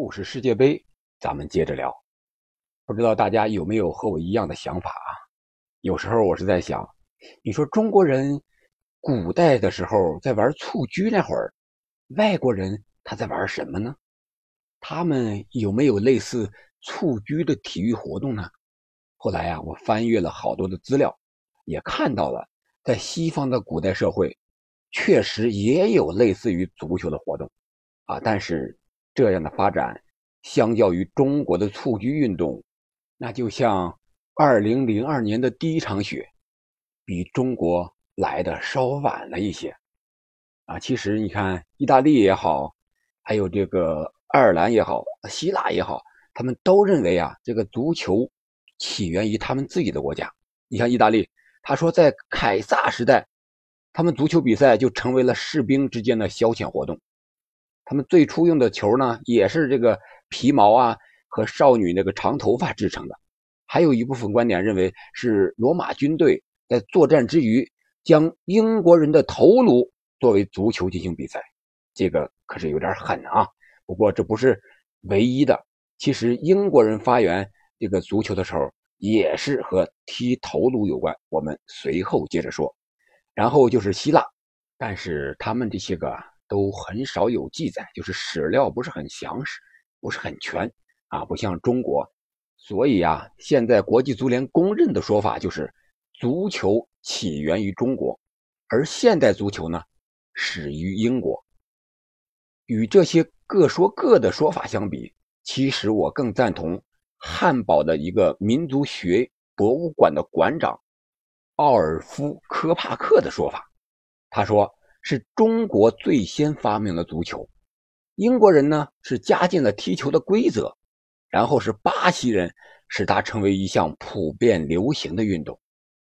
故事世界杯，咱们接着聊。不知道大家有没有和我一样的想法啊？有时候我是在想，你说中国人古代的时候在玩蹴鞠那会儿，外国人他在玩什么呢？他们有没有类似蹴鞠的体育活动呢？后来呀，我翻阅了好多的资料，也看到了，在西方的古代社会，确实也有类似于足球的活动啊，但是。这样的发展，相较于中国的蹴鞠运动，那就像2002年的第一场雪，比中国来的稍晚了一些。啊，其实你看，意大利也好，还有这个爱尔兰也好，希腊也好，他们都认为啊，这个足球起源于他们自己的国家。你像意大利，他说在凯撒时代，他们足球比赛就成为了士兵之间的消遣活动。他们最初用的球呢，也是这个皮毛啊和少女那个长头发制成的。还有一部分观点认为是罗马军队在作战之余将英国人的头颅作为足球进行比赛，这个可是有点狠啊。不过这不是唯一的，其实英国人发源这个足球的时候也是和踢头颅有关。我们随后接着说，然后就是希腊，但是他们这些个。都很少有记载，就是史料不是很详实，不是很全啊，不像中国。所以啊，现在国际足联公认的说法就是，足球起源于中国，而现代足球呢，始于英国。与这些各说各的说法相比，其实我更赞同汉堡的一个民族学博物馆的馆长奥尔夫科帕克的说法，他说。是中国最先发明了足球，英国人呢是加进了踢球的规则，然后是巴西人使它成为一项普遍流行的运动，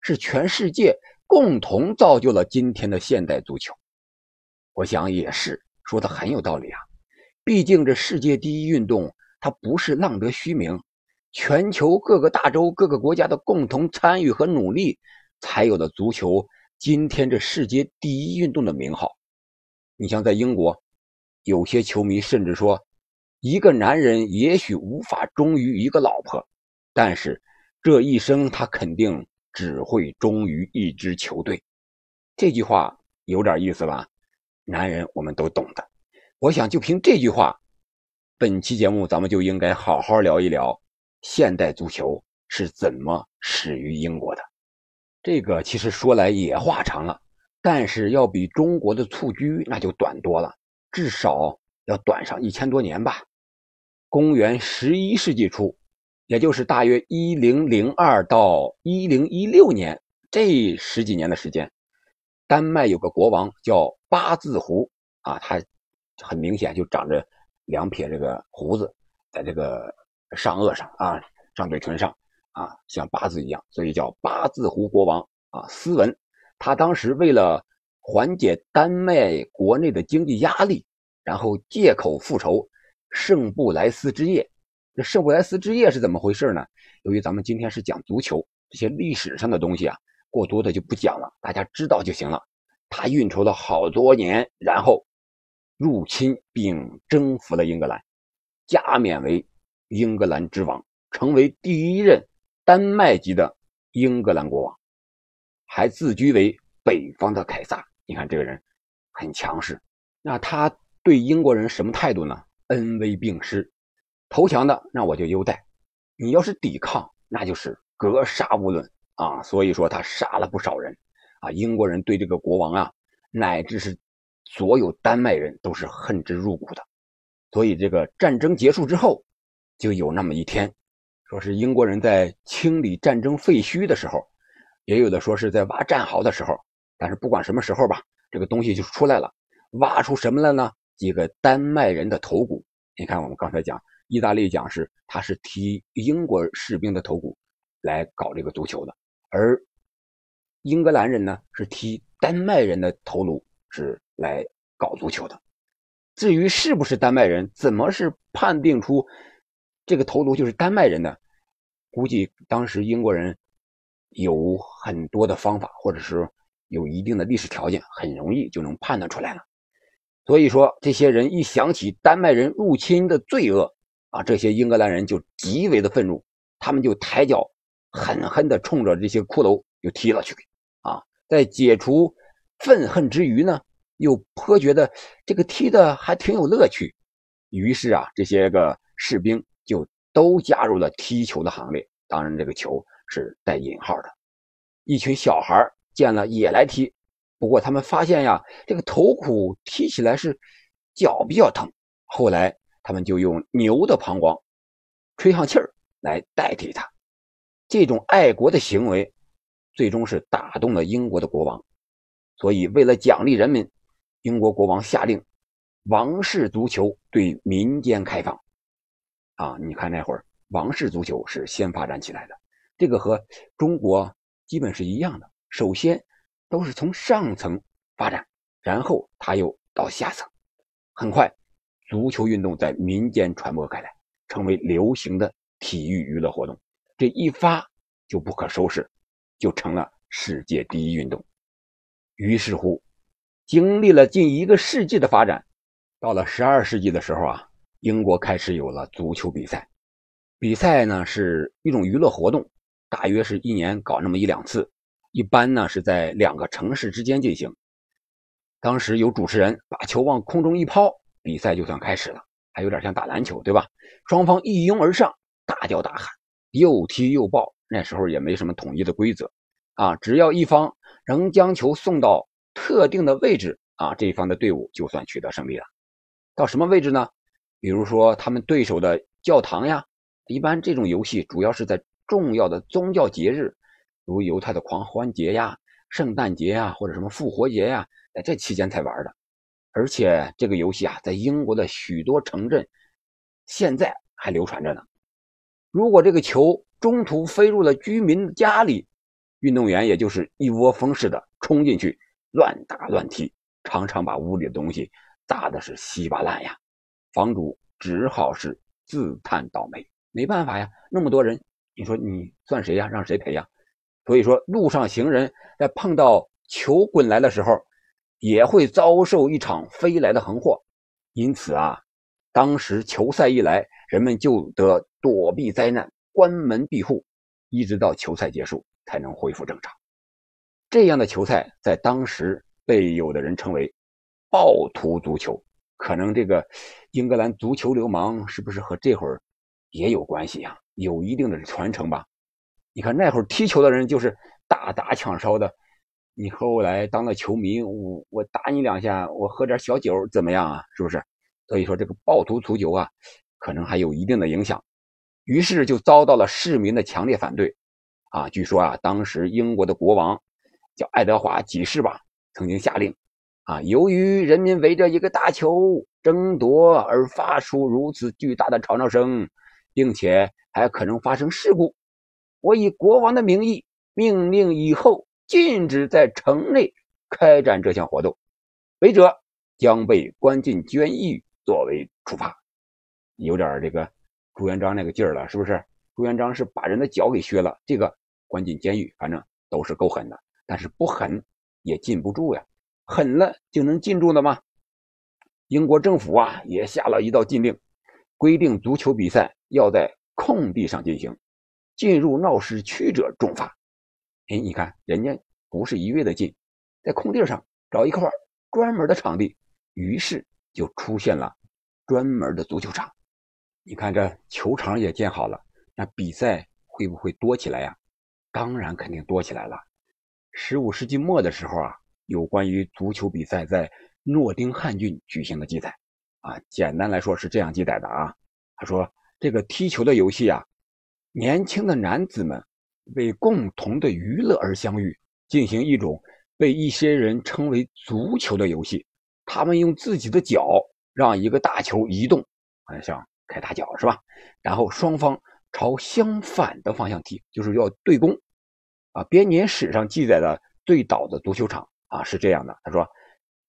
是全世界共同造就了今天的现代足球。我想也是说的很有道理啊，毕竟这世界第一运动它不是浪得虚名，全球各个大洲各个国家的共同参与和努力，才有了足球。今天这世界第一运动的名号，你像在英国，有些球迷甚至说，一个男人也许无法忠于一个老婆，但是这一生他肯定只会忠于一支球队。这句话有点意思吧？男人我们都懂的。我想就凭这句话，本期节目咱们就应该好好聊一聊现代足球是怎么始于英国的。这个其实说来也话长了，但是要比中国的蹴鞠那就短多了，至少要短上一千多年吧。公元十一世纪初，也就是大约一零零二到一零一六年这十几年的时间，丹麦有个国王叫八字胡啊，他很明显就长着两撇这个胡子，在这个上颚上啊，上嘴唇上。啊，像八字一样，所以叫八字胡国王啊。斯文，他当时为了缓解丹麦国内的经济压力，然后借口复仇圣布莱斯之夜。这圣布莱斯之夜是怎么回事呢？由于咱们今天是讲足球，这些历史上的东西啊，过多的就不讲了，大家知道就行了。他运筹了好多年，然后入侵并征服了英格兰，加冕为英格兰之王，成为第一任。丹麦籍的英格兰国王，还自居为北方的凯撒。你看这个人很强势，那他对英国人什么态度呢？恩威并施，投降的那我就优待，你要是抵抗，那就是格杀勿论啊。所以说他杀了不少人啊。英国人对这个国王啊，乃至是所有丹麦人都是恨之入骨的。所以这个战争结束之后，就有那么一天。说是英国人在清理战争废墟的时候，也有的说是在挖战壕的时候，但是不管什么时候吧，这个东西就出来了，挖出什么来呢？几个丹麦人的头骨。你看，我们刚才讲，意大利讲是他是踢英国士兵的头骨来搞这个足球的，而英格兰人呢是踢丹麦人的头颅是来搞足球的。至于是不是丹麦人，怎么是判定出？这个头颅就是丹麦人的，估计当时英国人有很多的方法，或者是有一定的历史条件，很容易就能判断出来了。所以说，这些人一想起丹麦人入侵的罪恶啊，这些英格兰人就极为的愤怒，他们就抬脚狠狠地冲着这些骷髅就踢了去。啊，在解除愤恨之余呢，又颇觉得这个踢的还挺有乐趣。于是啊，这些个士兵就都加入了踢球的行列。当然，这个球是带引号的。一群小孩见了也来踢，不过他们发现呀，这个头骨踢起来是脚比较疼。后来他们就用牛的膀胱吹上气儿来代替它。这种爱国的行为，最终是打动了英国的国王。所以，为了奖励人民，英国国王下令。王室足球对民间开放，啊，你看那会儿王室足球是先发展起来的，这个和中国基本是一样的。首先都是从上层发展，然后他又到下层，很快足球运动在民间传播开来，成为流行的体育娱乐活动。这一发就不可收拾，就成了世界第一运动。于是乎，经历了近一个世纪的发展。到了十二世纪的时候啊，英国开始有了足球比赛。比赛呢是一种娱乐活动，大约是一年搞那么一两次，一般呢是在两个城市之间进行。当时有主持人把球往空中一抛，比赛就算开始了，还有点像打篮球，对吧？双方一拥而上，大叫大喊，又踢又抱。那时候也没什么统一的规则啊，只要一方仍将球送到特定的位置啊，这一方的队伍就算取得胜利了。到什么位置呢？比如说他们对手的教堂呀，一般这种游戏主要是在重要的宗教节日，如犹太的狂欢节呀、圣诞节呀，或者什么复活节呀，在这期间才玩的。而且这个游戏啊，在英国的许多城镇现在还流传着呢。如果这个球中途飞入了居民家里，运动员也就是一窝蜂似的冲进去乱打乱踢，常常把屋里的东西。砸的是稀巴烂呀，房主只好是自叹倒霉，没办法呀，那么多人，你说你算谁呀？让谁赔呀？所以说，路上行人在碰到球滚来的时候，也会遭受一场飞来的横祸。因此啊，当时球赛一来，人们就得躲避灾难，关门闭户，一直到球赛结束才能恢复正常。这样的球赛在当时被有的人称为。暴徒足球，可能这个英格兰足球流氓是不是和这会儿也有关系呀？有一定的传承吧。你看那会儿踢球的人就是打打抢烧的，你后来当了球迷，我我打你两下，我喝点小酒怎么样啊？是不是？所以说这个暴徒足球啊，可能还有一定的影响。于是就遭到了市民的强烈反对。啊，据说啊，当时英国的国王叫爱德华几世吧，曾经下令。啊！由于人民围着一个大球争夺而发出如此巨大的吵闹声，并且还可能发生事故，我以国王的名义命令以后禁止在城内开展这项活动，违者将被关进监狱作为处罚。有点这个朱元璋那个劲儿了，是不是？朱元璋是把人的脚给削了，这个关进监狱，反正都是够狠的，但是不狠也禁不住呀。狠了就能禁住的吗？英国政府啊也下了一道禁令，规定足球比赛要在空地上进行，进入闹市区者重罚。哎，你看人家不是一味的禁，在空地上找一块专门的场地，于是就出现了专门的足球场。你看这球场也建好了，那比赛会不会多起来呀？当然肯定多起来了。十五世纪末的时候啊。有关于足球比赛在诺丁汉郡举行的记载，啊，简单来说是这样记载的啊。他说，这个踢球的游戏啊，年轻的男子们为共同的娱乐而相遇，进行一种被一些人称为足球的游戏。他们用自己的脚让一个大球移动，好像开大脚是吧？然后双方朝相反的方向踢，就是要对攻。啊，编年史上记载的最早的足球场。啊，是这样的。他说，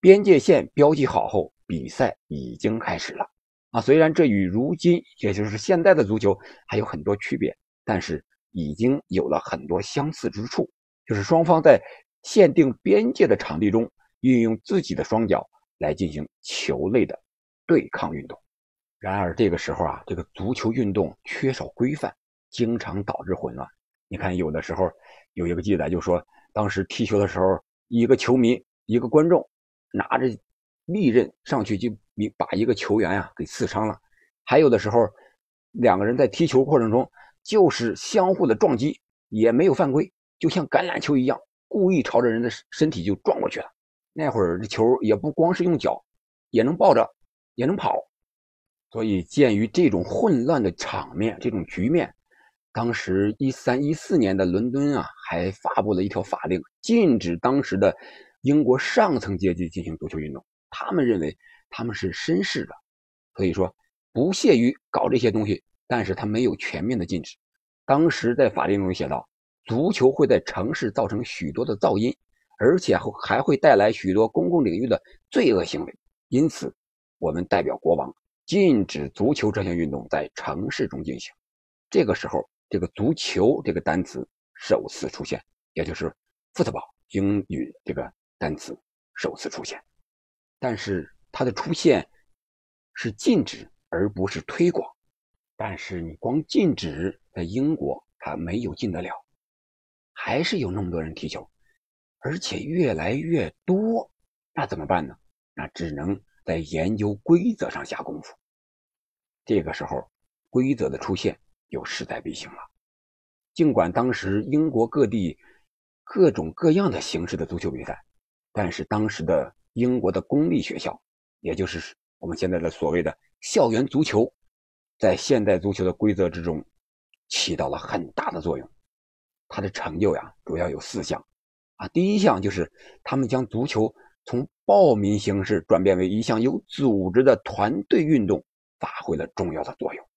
边界线标记好后，比赛已经开始了。啊，虽然这与如今也就是现在的足球还有很多区别，但是已经有了很多相似之处。就是双方在限定边界的场地中，运用自己的双脚来进行球类的对抗运动。然而这个时候啊，这个足球运动缺少规范，经常导致混乱。你看，有的时候有一个记载就说，当时踢球的时候，一个球迷、一个观众拿着利刃上去，就把一个球员呀给刺伤了。还有的时候，两个人在踢球过程中就是相互的撞击，也没有犯规，就像橄榄球一样，故意朝着人的身体就撞过去了。那会儿这球也不光是用脚，也能抱着，也能跑。所以，鉴于这种混乱的场面、这种局面，当时一三一四年的伦敦啊，还发布了一条法令，禁止当时的英国上层阶级进行足球运动。他们认为他们是绅士的，所以说不屑于搞这些东西。但是他没有全面的禁止。当时在法令中写道：足球会在城市造成许多的噪音，而且还会带来许多公共领域的罪恶行为。因此，我们代表国王。禁止足球这项运动在城市中进行。这个时候，这个“足球”这个单词首次出现，也就是 “football” 英语这个单词首次出现。但是它的出现是禁止，而不是推广。但是你光禁止，在英国它没有禁得了，还是有那么多人踢球，而且越来越多。那怎么办呢？那只能在研究规则上下功夫。这个时候，规则的出现就势在必行了。尽管当时英国各地各种各样的形式的足球比赛，但是当时的英国的公立学校，也就是我们现在的所谓的校园足球，在现代足球的规则之中起到了很大的作用。它的成就呀，主要有四项啊。第一项就是他们将足球从暴民形式转变为一项有组织的团队运动。发挥了重要的作用。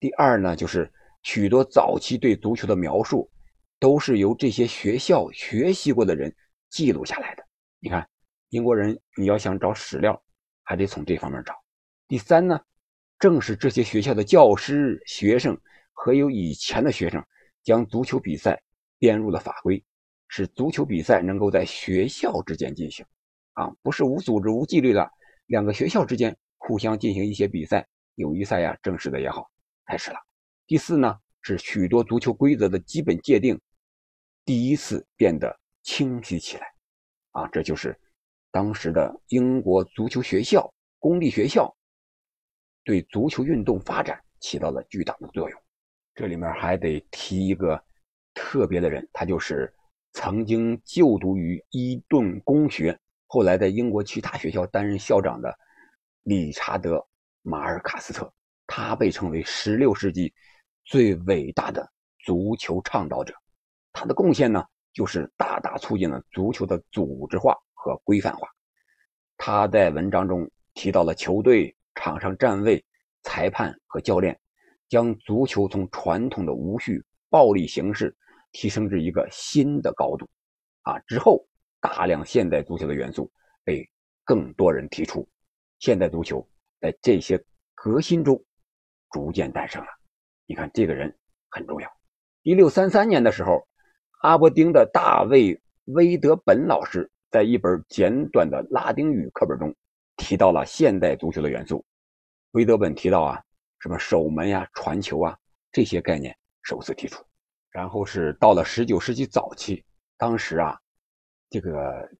第二呢，就是许多早期对足球的描述，都是由这些学校学习过的人记录下来的。你看，英国人你要想找史料，还得从这方面找。第三呢，正是这些学校的教师、学生和有以前的学生，将足球比赛编入了法规，使足球比赛能够在学校之间进行，啊，不是无组织、无纪律的两个学校之间。互相进行一些比赛，友谊赛呀，正式的也好，开始了。第四呢，是许多足球规则的基本界定，第一次变得清晰起来。啊，这就是当时的英国足球学校、公立学校对足球运动发展起到了巨大的作用。这里面还得提一个特别的人，他就是曾经就读于伊顿公学，后来在英国其他学校担任校长的。理查德·马尔卡斯特，他被称为16世纪最伟大的足球倡导者。他的贡献呢，就是大大促进了足球的组织化和规范化。他在文章中提到了球队、场上站位、裁判和教练，将足球从传统的无序暴力形式提升至一个新的高度。啊，之后大量现代足球的元素被更多人提出。现代足球在这些革新中逐渐诞生了。你看，这个人很重要。一六三三年的时候，阿伯丁的大卫·威德本老师在一本简短的拉丁语课本中提到了现代足球的元素。威德本提到啊，什么守门呀、传球啊这些概念首次提出。然后是到了十九世纪早期，当时啊，这个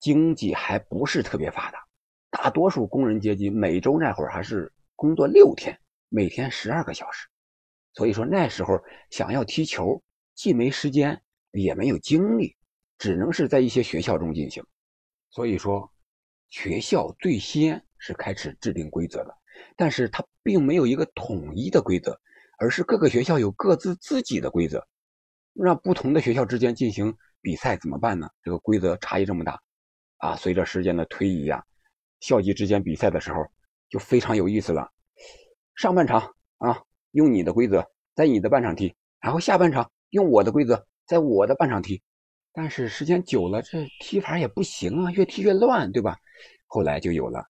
经济还不是特别发达。大多数工人阶级每周那会儿还是工作六天，每天十二个小时，所以说那时候想要踢球，既没时间也没有精力，只能是在一些学校中进行。所以说，学校最先是开始制定规则的，但是它并没有一个统一的规则，而是各个学校有各自自己的规则。让不同的学校之间进行比赛怎么办呢？这个规则差异这么大，啊，随着时间的推移呀。校级之间比赛的时候就非常有意思了。上半场啊，用你的规则在你的半场踢，然后下半场用我的规则在我的半场踢。但是时间久了，这踢法也不行啊，越踢越乱，对吧？后来就有了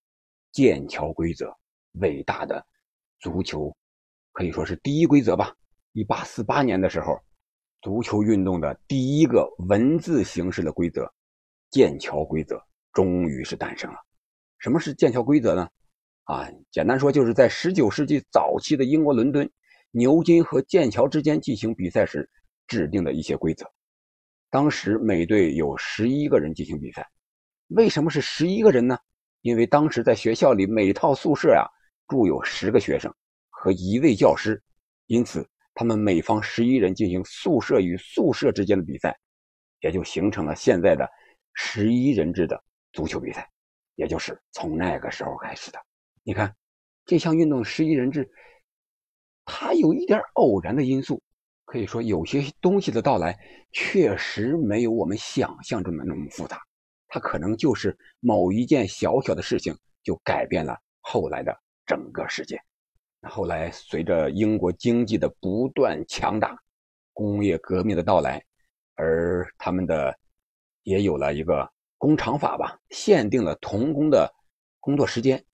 剑桥规则，伟大的足球可以说是第一规则吧。一八四八年的时候，足球运动的第一个文字形式的规则——剑桥规则终于是诞生了。什么是剑桥规则呢？啊，简单说就是在19世纪早期的英国伦敦，牛津和剑桥之间进行比赛时制定的一些规则。当时每队有十一个人进行比赛，为什么是十一个人呢？因为当时在学校里每套宿舍呀住有十个学生和一位教师，因此他们每方十一人进行宿舍与宿舍之间的比赛，也就形成了现在的十一人制的足球比赛，也就是从那个时候开始的。你看，这项运动十一人制，它有一点偶然的因素，可以说有些东西的到来确实没有我们想象中的那么复杂。它可能就是某一件小小的事情，就改变了后来的整个世界。后来随着英国经济的不断强大，工业革命的到来，而他们的也有了一个工厂法吧，限定了童工的工作时间，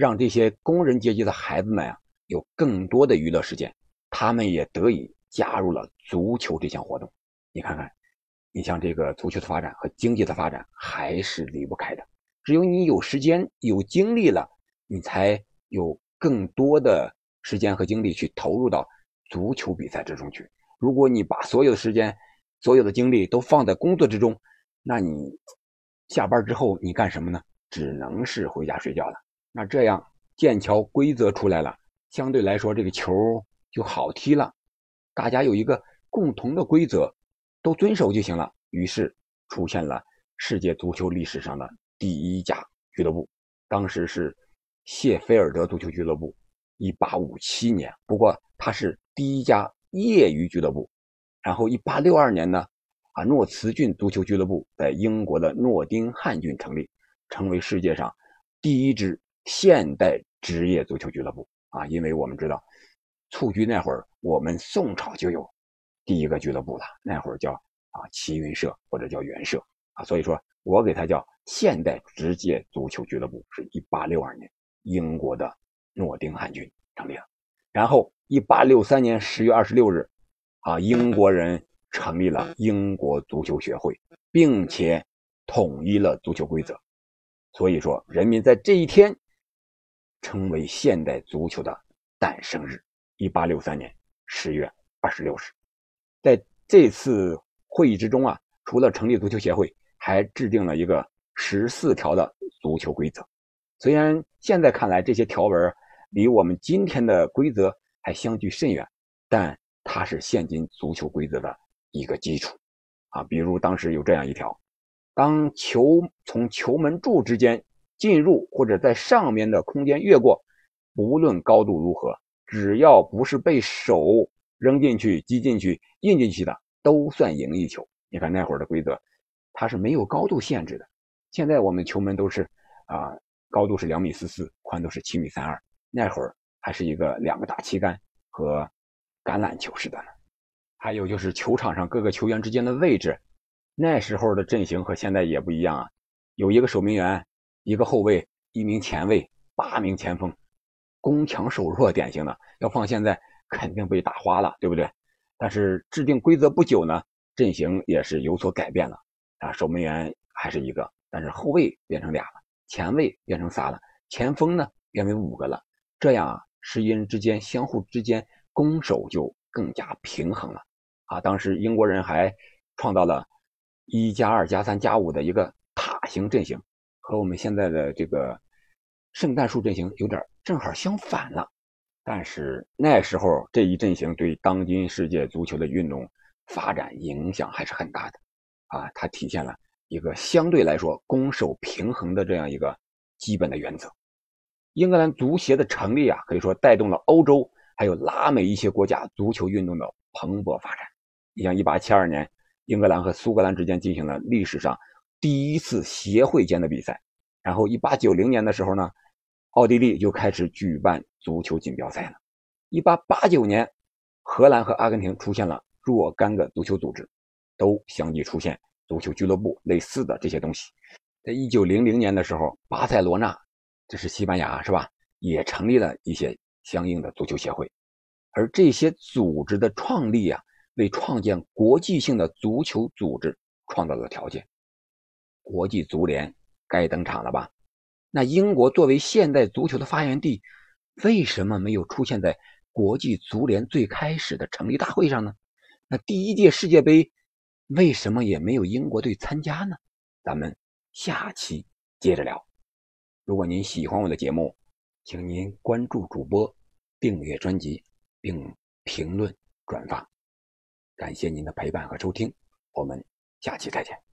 让这些工人阶级的孩子们啊有更多的娱乐时间，他们也得以加入了足球这项活动。你看看。你像这个足球的发展和经济的发展还是离不开的。只有你有时间、有精力了，你才有更多的时间和精力去投入到足球比赛之中去。如果你把所有的时间、所有的精力都放在工作之中，那你下班之后你干什么呢？只能是回家睡觉了。那这样剑桥规则出来了，相对来说这个球就好踢了，大家有一个共同的规则。都遵守就行了。于是出现了世界足球历史上的第一家俱乐部，当时是谢菲尔德足球俱乐部，一八五七年。不过它是第一家业余俱乐部。然后一八六二年呢，啊，诺茨郡足球俱乐部在英国的诺丁汉郡成立，成为世界上第一支现代职业足球俱乐部。啊，因为我们知道，蹴鞠那会儿我们宋朝就有。第一个俱乐部了，那会儿叫啊齐云社或者叫元社啊，所以说我给它叫现代职业足球俱乐部，是一八六二年英国的诺丁汉郡成立了，然后一八六三年十月二十六日，啊英国人成立了英国足球学会，并且统一了足球规则，所以说人民在这一天成为现代足球的诞生日，一八六三年十月二十六日。在这次会议之中啊，除了成立足球协会，还制定了一个十四条的足球规则。虽然现在看来这些条文离我们今天的规则还相距甚远，但它是现今足球规则的一个基础啊。比如当时有这样一条：当球从球门柱之间进入或者在上面的空间越过，不论高度如何，只要不是被手。扔进去、击进去、印进去的都算赢一球。你看那会儿的规则，它是没有高度限制的。现在我们球门都是啊，高度是两米四四，宽度是七米三二。那会儿还是一个两个大旗杆和橄榄球似的呢。还有就是球场上各个球员之间的位置，那时候的阵型和现在也不一样啊。有一个守门员，一个后卫，一名前卫，八名前锋，攻强守弱典型的。要放现在。肯定被打花了，对不对？但是制定规则不久呢，阵型也是有所改变了啊。守门员还是一个，但是后卫变成俩了，前卫变成仨了，前锋呢变为五个了。这样啊，十一人之间相互之间攻守就更加平衡了啊。当时英国人还创造了一加二加三加五的一个塔形阵型，和我们现在的这个圣诞树阵型有点正好相反了。但是那时候这一阵型对当今世界足球的运动发展影响还是很大的，啊，它体现了一个相对来说攻守平衡的这样一个基本的原则。英格兰足协的成立啊，可以说带动了欧洲还有拉美一些国家足球运动的蓬勃发展。你像1872年，英格兰和苏格兰之间进行了历史上第一次协会间的比赛，然后1890年的时候呢。奥地利就开始举办足球锦标赛了。一八八九年，荷兰和阿根廷出现了若干个足球组织，都相继出现足球俱乐部类似的这些东西。在一九零零年的时候，巴塞罗那，这是西班牙是吧？也成立了一些相应的足球协会。而这些组织的创立啊，为创建国际性的足球组织创造了条件。国际足联该登场了吧？那英国作为现代足球的发源地，为什么没有出现在国际足联最开始的成立大会上呢？那第一届世界杯为什么也没有英国队参加呢？咱们下期接着聊。如果您喜欢我的节目，请您关注主播，订阅专辑，并评论转发。感谢您的陪伴和收听，我们下期再见。